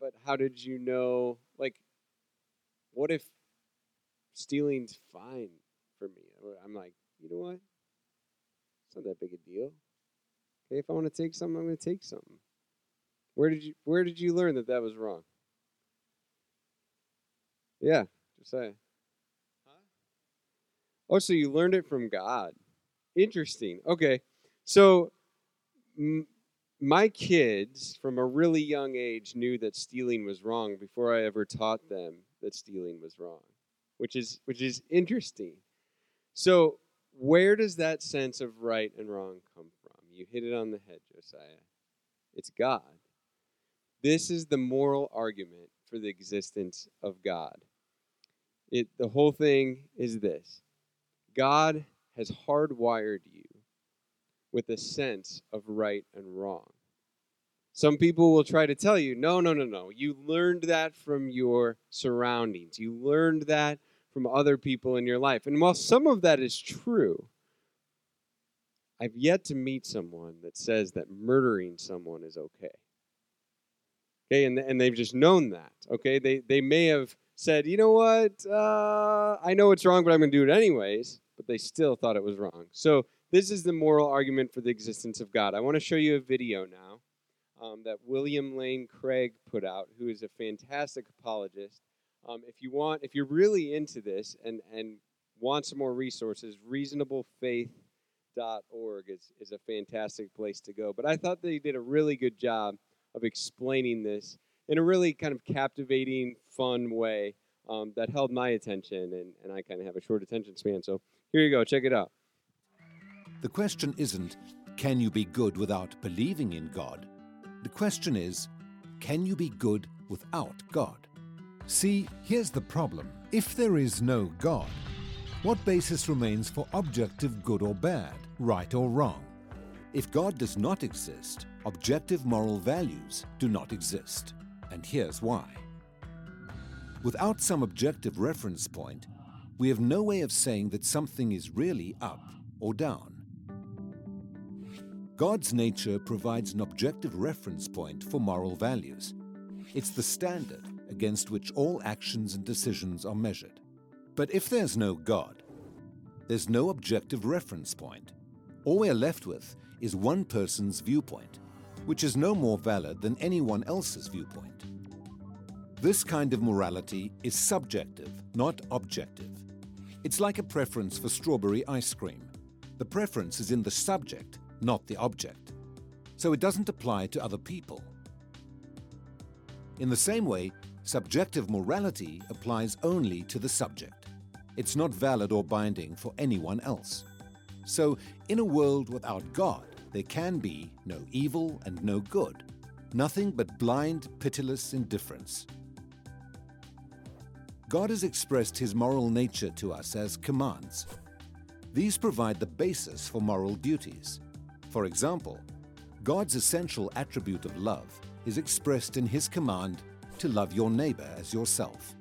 but how did you know? Like, what if stealing's fine for me? I'm like, you know what? It's not that big a deal. Okay, if I want to take something, I'm going to take something. Where did you Where did you learn that that was wrong? Yeah, Josiah. Huh? Oh, so you learned it from God. Interesting. Okay, so m- my kids from a really young age knew that stealing was wrong before I ever taught them that stealing was wrong, which is which is interesting. So, where does that sense of right and wrong come from? You hit it on the head, Josiah. It's God. This is the moral argument for the existence of God. It, the whole thing is this God has hardwired you with a sense of right and wrong. Some people will try to tell you, no, no, no, no. You learned that from your surroundings. You learned that from other people in your life. And while some of that is true, I've yet to meet someone that says that murdering someone is okay. Okay, and, and they've just known that. Okay, they, they may have said, you know what, uh, I know it's wrong, but I'm going to do it anyways, but they still thought it was wrong. So, this is the moral argument for the existence of God. I want to show you a video now um, that William Lane Craig put out, who is a fantastic apologist. Um, if you want, if you're really into this and, and want some more resources, reasonablefaith.org is, is a fantastic place to go. But I thought they did a really good job of explaining this in a really kind of captivating, fun way um, that held my attention, and, and I kind of have a short attention span. So here you go, check it out. The question isn't, can you be good without believing in God? The question is, can you be good without God? See, here's the problem. If there is no God, what basis remains for objective good or bad, right or wrong? If God does not exist, objective moral values do not exist. And here's why. Without some objective reference point, we have no way of saying that something is really up or down. God's nature provides an objective reference point for moral values. It's the standard against which all actions and decisions are measured. But if there's no God, there's no objective reference point. All we're left with is one person's viewpoint, which is no more valid than anyone else's viewpoint. This kind of morality is subjective, not objective. It's like a preference for strawberry ice cream. The preference is in the subject, not the object. So it doesn't apply to other people. In the same way, subjective morality applies only to the subject. It's not valid or binding for anyone else. So, in a world without God, there can be no evil and no good, nothing but blind, pitiless indifference. God has expressed his moral nature to us as commands. These provide the basis for moral duties. For example, God's essential attribute of love is expressed in his command to love your neighbor as yourself.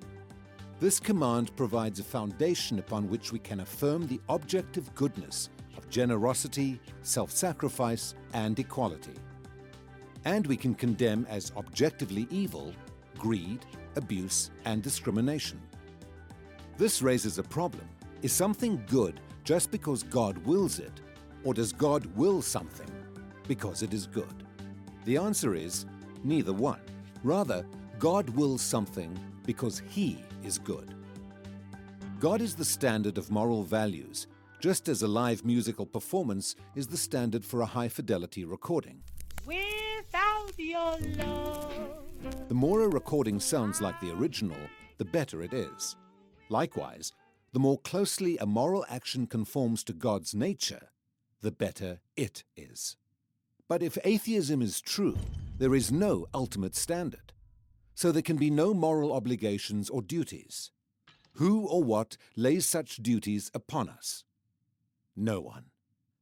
This command provides a foundation upon which we can affirm the objective goodness of generosity, self sacrifice, and equality. And we can condemn as objectively evil greed, abuse, and discrimination. This raises a problem. Is something good just because God wills it, or does God will something because it is good? The answer is neither one. Rather, God wills something because He is good. God is the standard of moral values, just as a live musical performance is the standard for a high fidelity recording. Without your love. The more a recording sounds like the original, the better it is. Likewise, the more closely a moral action conforms to God's nature, the better it is. But if atheism is true, there is no ultimate standard. So there can be no moral obligations or duties. Who or what lays such duties upon us? No one.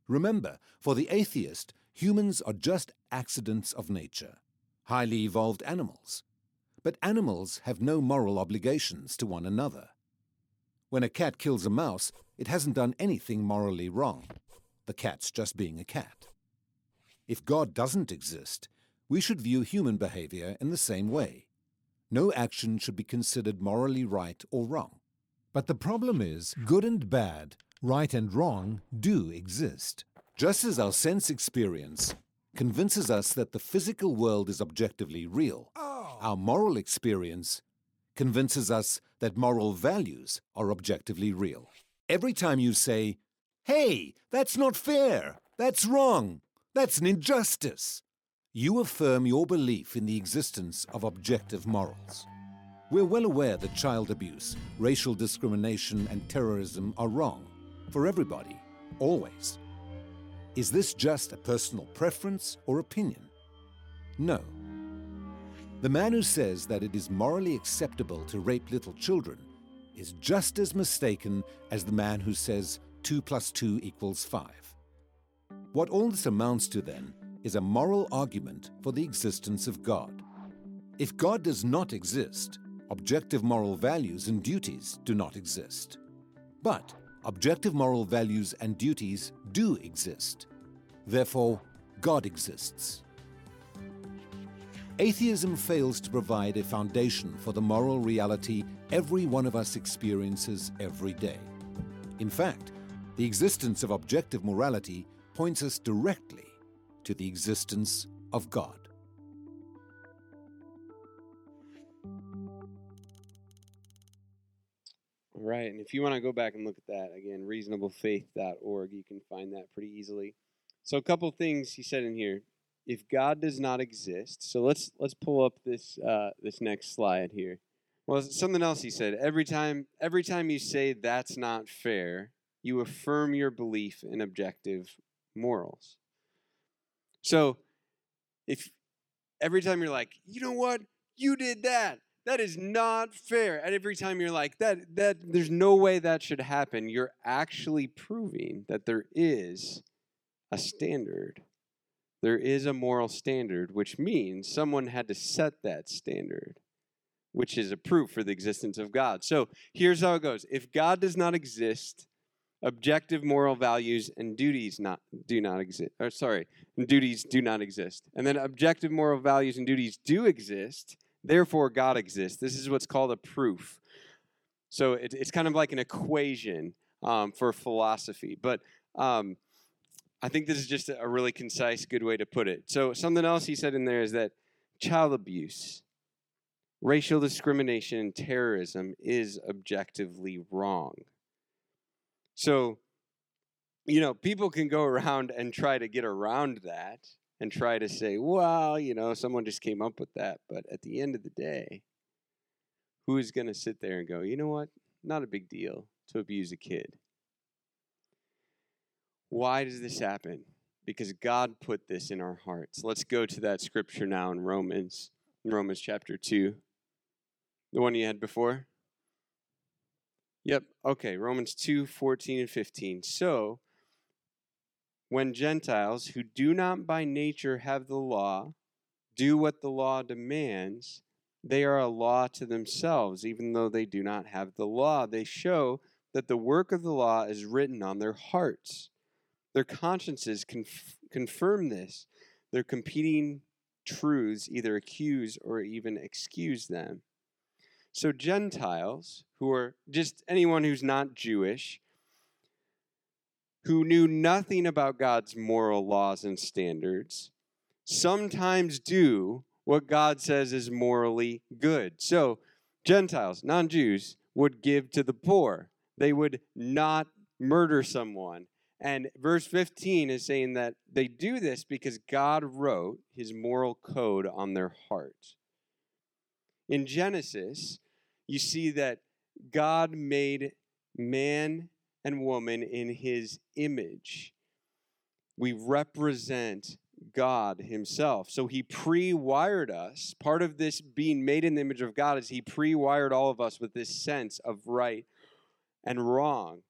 Remember, for the atheist, humans are just accidents of nature, highly evolved animals. But animals have no moral obligations to one another. When a cat kills a mouse, it hasn't done anything morally wrong. The cat's just being a cat. If God doesn't exist, we should view human behavior in the same way. no action should be considered morally right or wrong. But the problem is, good and bad, right and wrong, do exist. Just as our sense experience convinces us that the physical world is objectively real, oh. our moral experience convinces us that moral values are objectively real. Every time you say, hey, that's not fair, that's wrong, that's an injustice, you affirm your belief in the existence of objective morals. We're well aware that child abuse, racial discrimination, and terrorism are wrong for everybody, always. Is this just a personal preference or opinion? No. The man who says that it is morally acceptable to rape little children is just as mistaken as the man who says 2 plus 2 equals 5. What all this amounts to, then, is a moral argument for the existence of God. If God does not exist, objective moral values and duties do not exist. But objective moral values and duties do exist. Therefore, God exists. Atheism fails to provide a foundation for the moral reality every one of us experiences every day. In fact, the existence of objective morality points us directly to the existence of God. Right, and if you want to go back and look at that again, reasonablefaith.org, you can find that pretty easily. So a couple things he said in here. If God does not exist, so let's let's pull up this uh, this next slide here. Well, something else he said. Every time every time you say that's not fair, you affirm your belief in objective morals. So if every time you're like, you know what, you did that, that is not fair. And every time you're like, that that there's no way that should happen, you're actually proving that there is a standard. There is a moral standard, which means someone had to set that standard, which is a proof for the existence of God. So here's how it goes if God does not exist, objective moral values and duties not do not exist or sorry duties do not exist and then objective moral values and duties do exist therefore god exists this is what's called a proof so it, it's kind of like an equation um, for philosophy but um, I think this is just a really concise, good way to put it. So, something else he said in there is that child abuse, racial discrimination, and terrorism is objectively wrong. So, you know, people can go around and try to get around that and try to say, well, you know, someone just came up with that. But at the end of the day, who is going to sit there and go, you know what? Not a big deal to abuse a kid. Why does this happen? Because God put this in our hearts. Let's go to that scripture now in Romans, in Romans chapter 2. The one you had before? Yep, okay, Romans 2 14 and 15. So, when Gentiles who do not by nature have the law do what the law demands, they are a law to themselves, even though they do not have the law. They show that the work of the law is written on their hearts their consciences conf- confirm this. Their competing truths either accuse or even excuse them. So, Gentiles, who are just anyone who's not Jewish, who knew nothing about God's moral laws and standards, sometimes do what God says is morally good. So, Gentiles, non Jews, would give to the poor. They would not murder someone. And verse 15 is saying that they do this because God wrote his moral code on their heart. In Genesis, you see that God made man and woman in his image. We represent God himself. So he pre wired us. Part of this being made in the image of God is he pre wired all of us with this sense of right and wrong.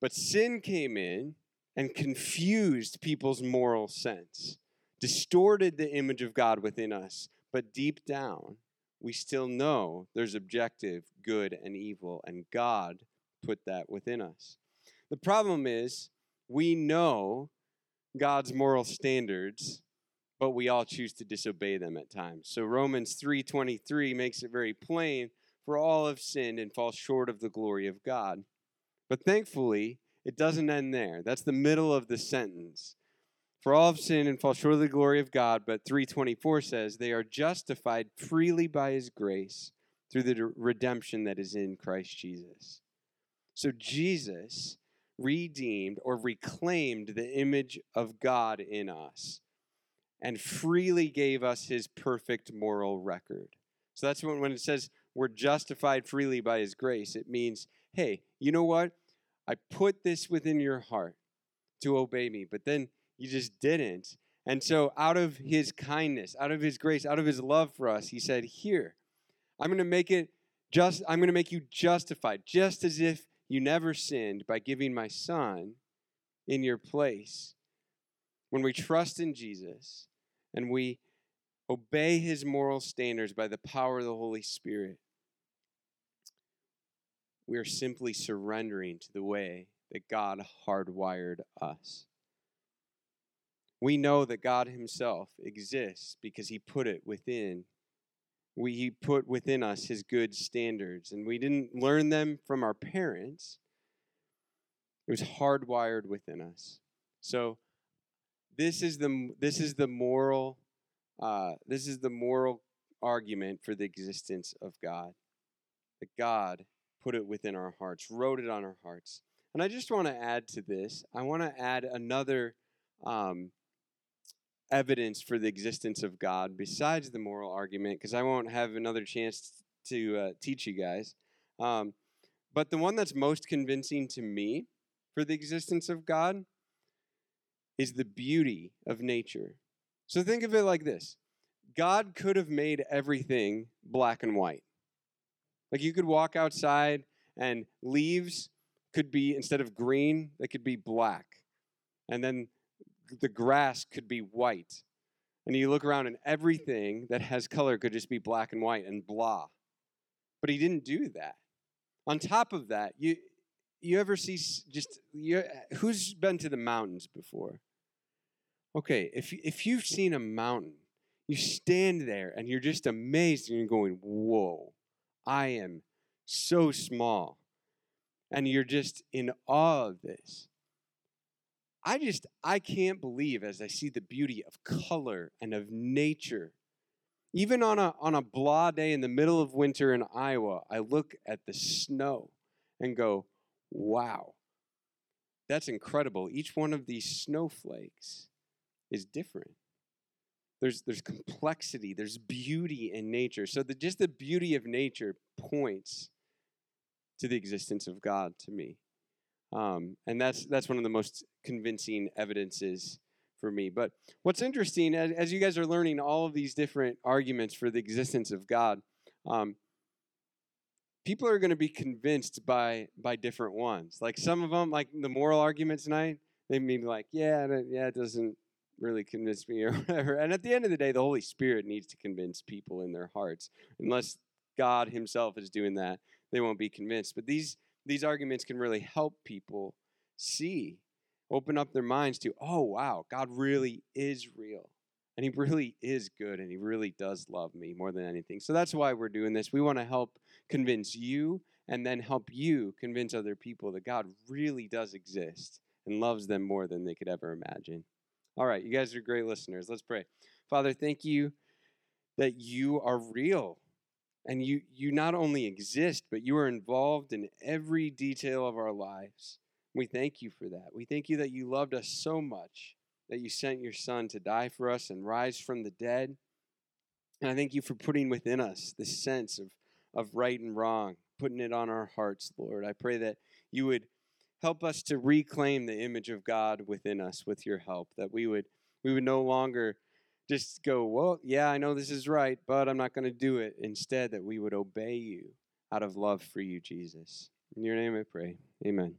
But sin came in and confused people's moral sense, distorted the image of God within us. But deep down, we still know there's objective good and evil, and God put that within us. The problem is, we know God's moral standards, but we all choose to disobey them at times. So Romans 3:23 makes it very plain, for all have sinned and fall short of the glory of God. But thankfully, it doesn't end there. That's the middle of the sentence. For all have sinned and fall short of the glory of God, but 324 says they are justified freely by his grace through the redemption that is in Christ Jesus. So Jesus redeemed or reclaimed the image of God in us and freely gave us his perfect moral record. So that's when, when it says we're justified freely by his grace, it means, hey, you know what? I put this within your heart to obey me, but then you just didn't. And so, out of his kindness, out of his grace, out of his love for us, he said, Here, I'm going to make it just, I'm going to make you justified, just as if you never sinned by giving my son in your place. When we trust in Jesus and we obey his moral standards by the power of the Holy Spirit, we are simply surrendering to the way that God hardwired us. We know that God Himself exists because He put it within. We, he put within us His good standards, and we didn't learn them from our parents. It was hardwired within us. So, this is the this is the moral uh, this is the moral argument for the existence of God. That God put it within our hearts, wrote it on our hearts. And I just want to add to this. I want to add another um, evidence for the existence of God besides the moral argument, because I won't have another chance to uh, teach you guys. Um, but the one that's most convincing to me for the existence of God is the beauty of nature. So think of it like this God could have made everything black and white. Like you could walk outside and leaves could be, instead of green, they could be black. And then the grass could be white. And you look around and everything that has color could just be black and white and blah. But he didn't do that. On top of that, you you ever see just you, who's been to the mountains before? Okay, if if you've seen a mountain, you stand there and you're just amazed and you're going, "Whoa, I am so small. And you're just in awe of this. I just, I can't believe as I see the beauty of color and of nature. Even on a, on a blah day in the middle of winter in Iowa, I look at the snow and go, wow, that's incredible. Each one of these snowflakes is different there's there's complexity there's beauty in nature so the, just the beauty of nature points to the existence of god to me um, and that's that's one of the most convincing evidences for me but what's interesting as, as you guys are learning all of these different arguments for the existence of god um, people are going to be convinced by by different ones like some of them like the moral argument tonight they mean like yeah yeah it doesn't really convince me or whatever. And at the end of the day, the Holy Spirit needs to convince people in their hearts. Unless God Himself is doing that, they won't be convinced. But these these arguments can really help people see, open up their minds to, oh wow, God really is real. And he really is good and he really does love me more than anything. So that's why we're doing this. We want to help convince you and then help you convince other people that God really does exist and loves them more than they could ever imagine. All right, you guys are great listeners. Let's pray. Father, thank you that you are real and you you not only exist, but you are involved in every detail of our lives. We thank you for that. We thank you that you loved us so much that you sent your son to die for us and rise from the dead. And I thank you for putting within us this sense of of right and wrong, putting it on our hearts, Lord. I pray that you would help us to reclaim the image of God within us with your help, that we would we would no longer just go, well, yeah, I know this is right, but I'm not going to do it. Instead, that we would obey you out of love for you, Jesus. In your name I pray. Amen.